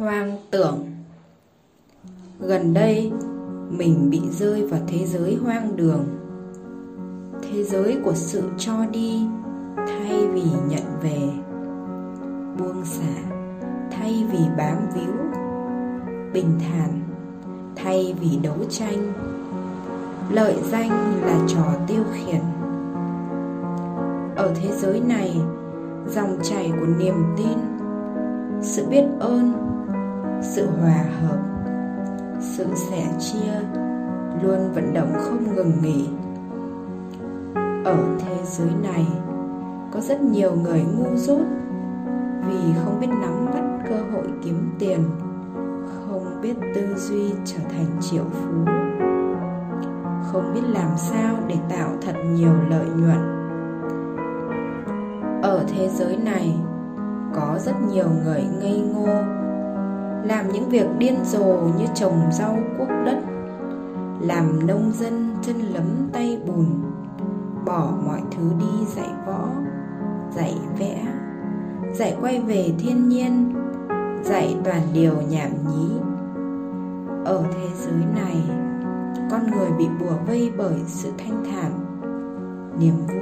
hoang tưởng. Gần đây, mình bị rơi vào thế giới hoang đường. Thế giới của sự cho đi thay vì nhận về. Buông xả, thay vì bám víu. Bình thản, thay vì đấu tranh. Lợi danh là trò tiêu khiển. Ở thế giới này, dòng chảy của niềm tin, sự biết ơn sự hòa hợp, sự sẻ chia, luôn vận động không ngừng nghỉ. Ở thế giới này, có rất nhiều người ngu dốt vì không biết nắm bắt cơ hội kiếm tiền, không biết tư duy trở thành triệu phú, không biết làm sao để tạo thật nhiều lợi nhuận. Ở thế giới này, có rất nhiều người ngây ngô làm những việc điên rồ như trồng rau cuốc đất. Làm nông dân chân lấm tay bùn. Bỏ mọi thứ đi dạy võ, dạy vẽ. Dạy quay về thiên nhiên, dạy toàn điều nhảm nhí. Ở thế giới này, con người bị bùa vây bởi sự thanh thản. Niềm vui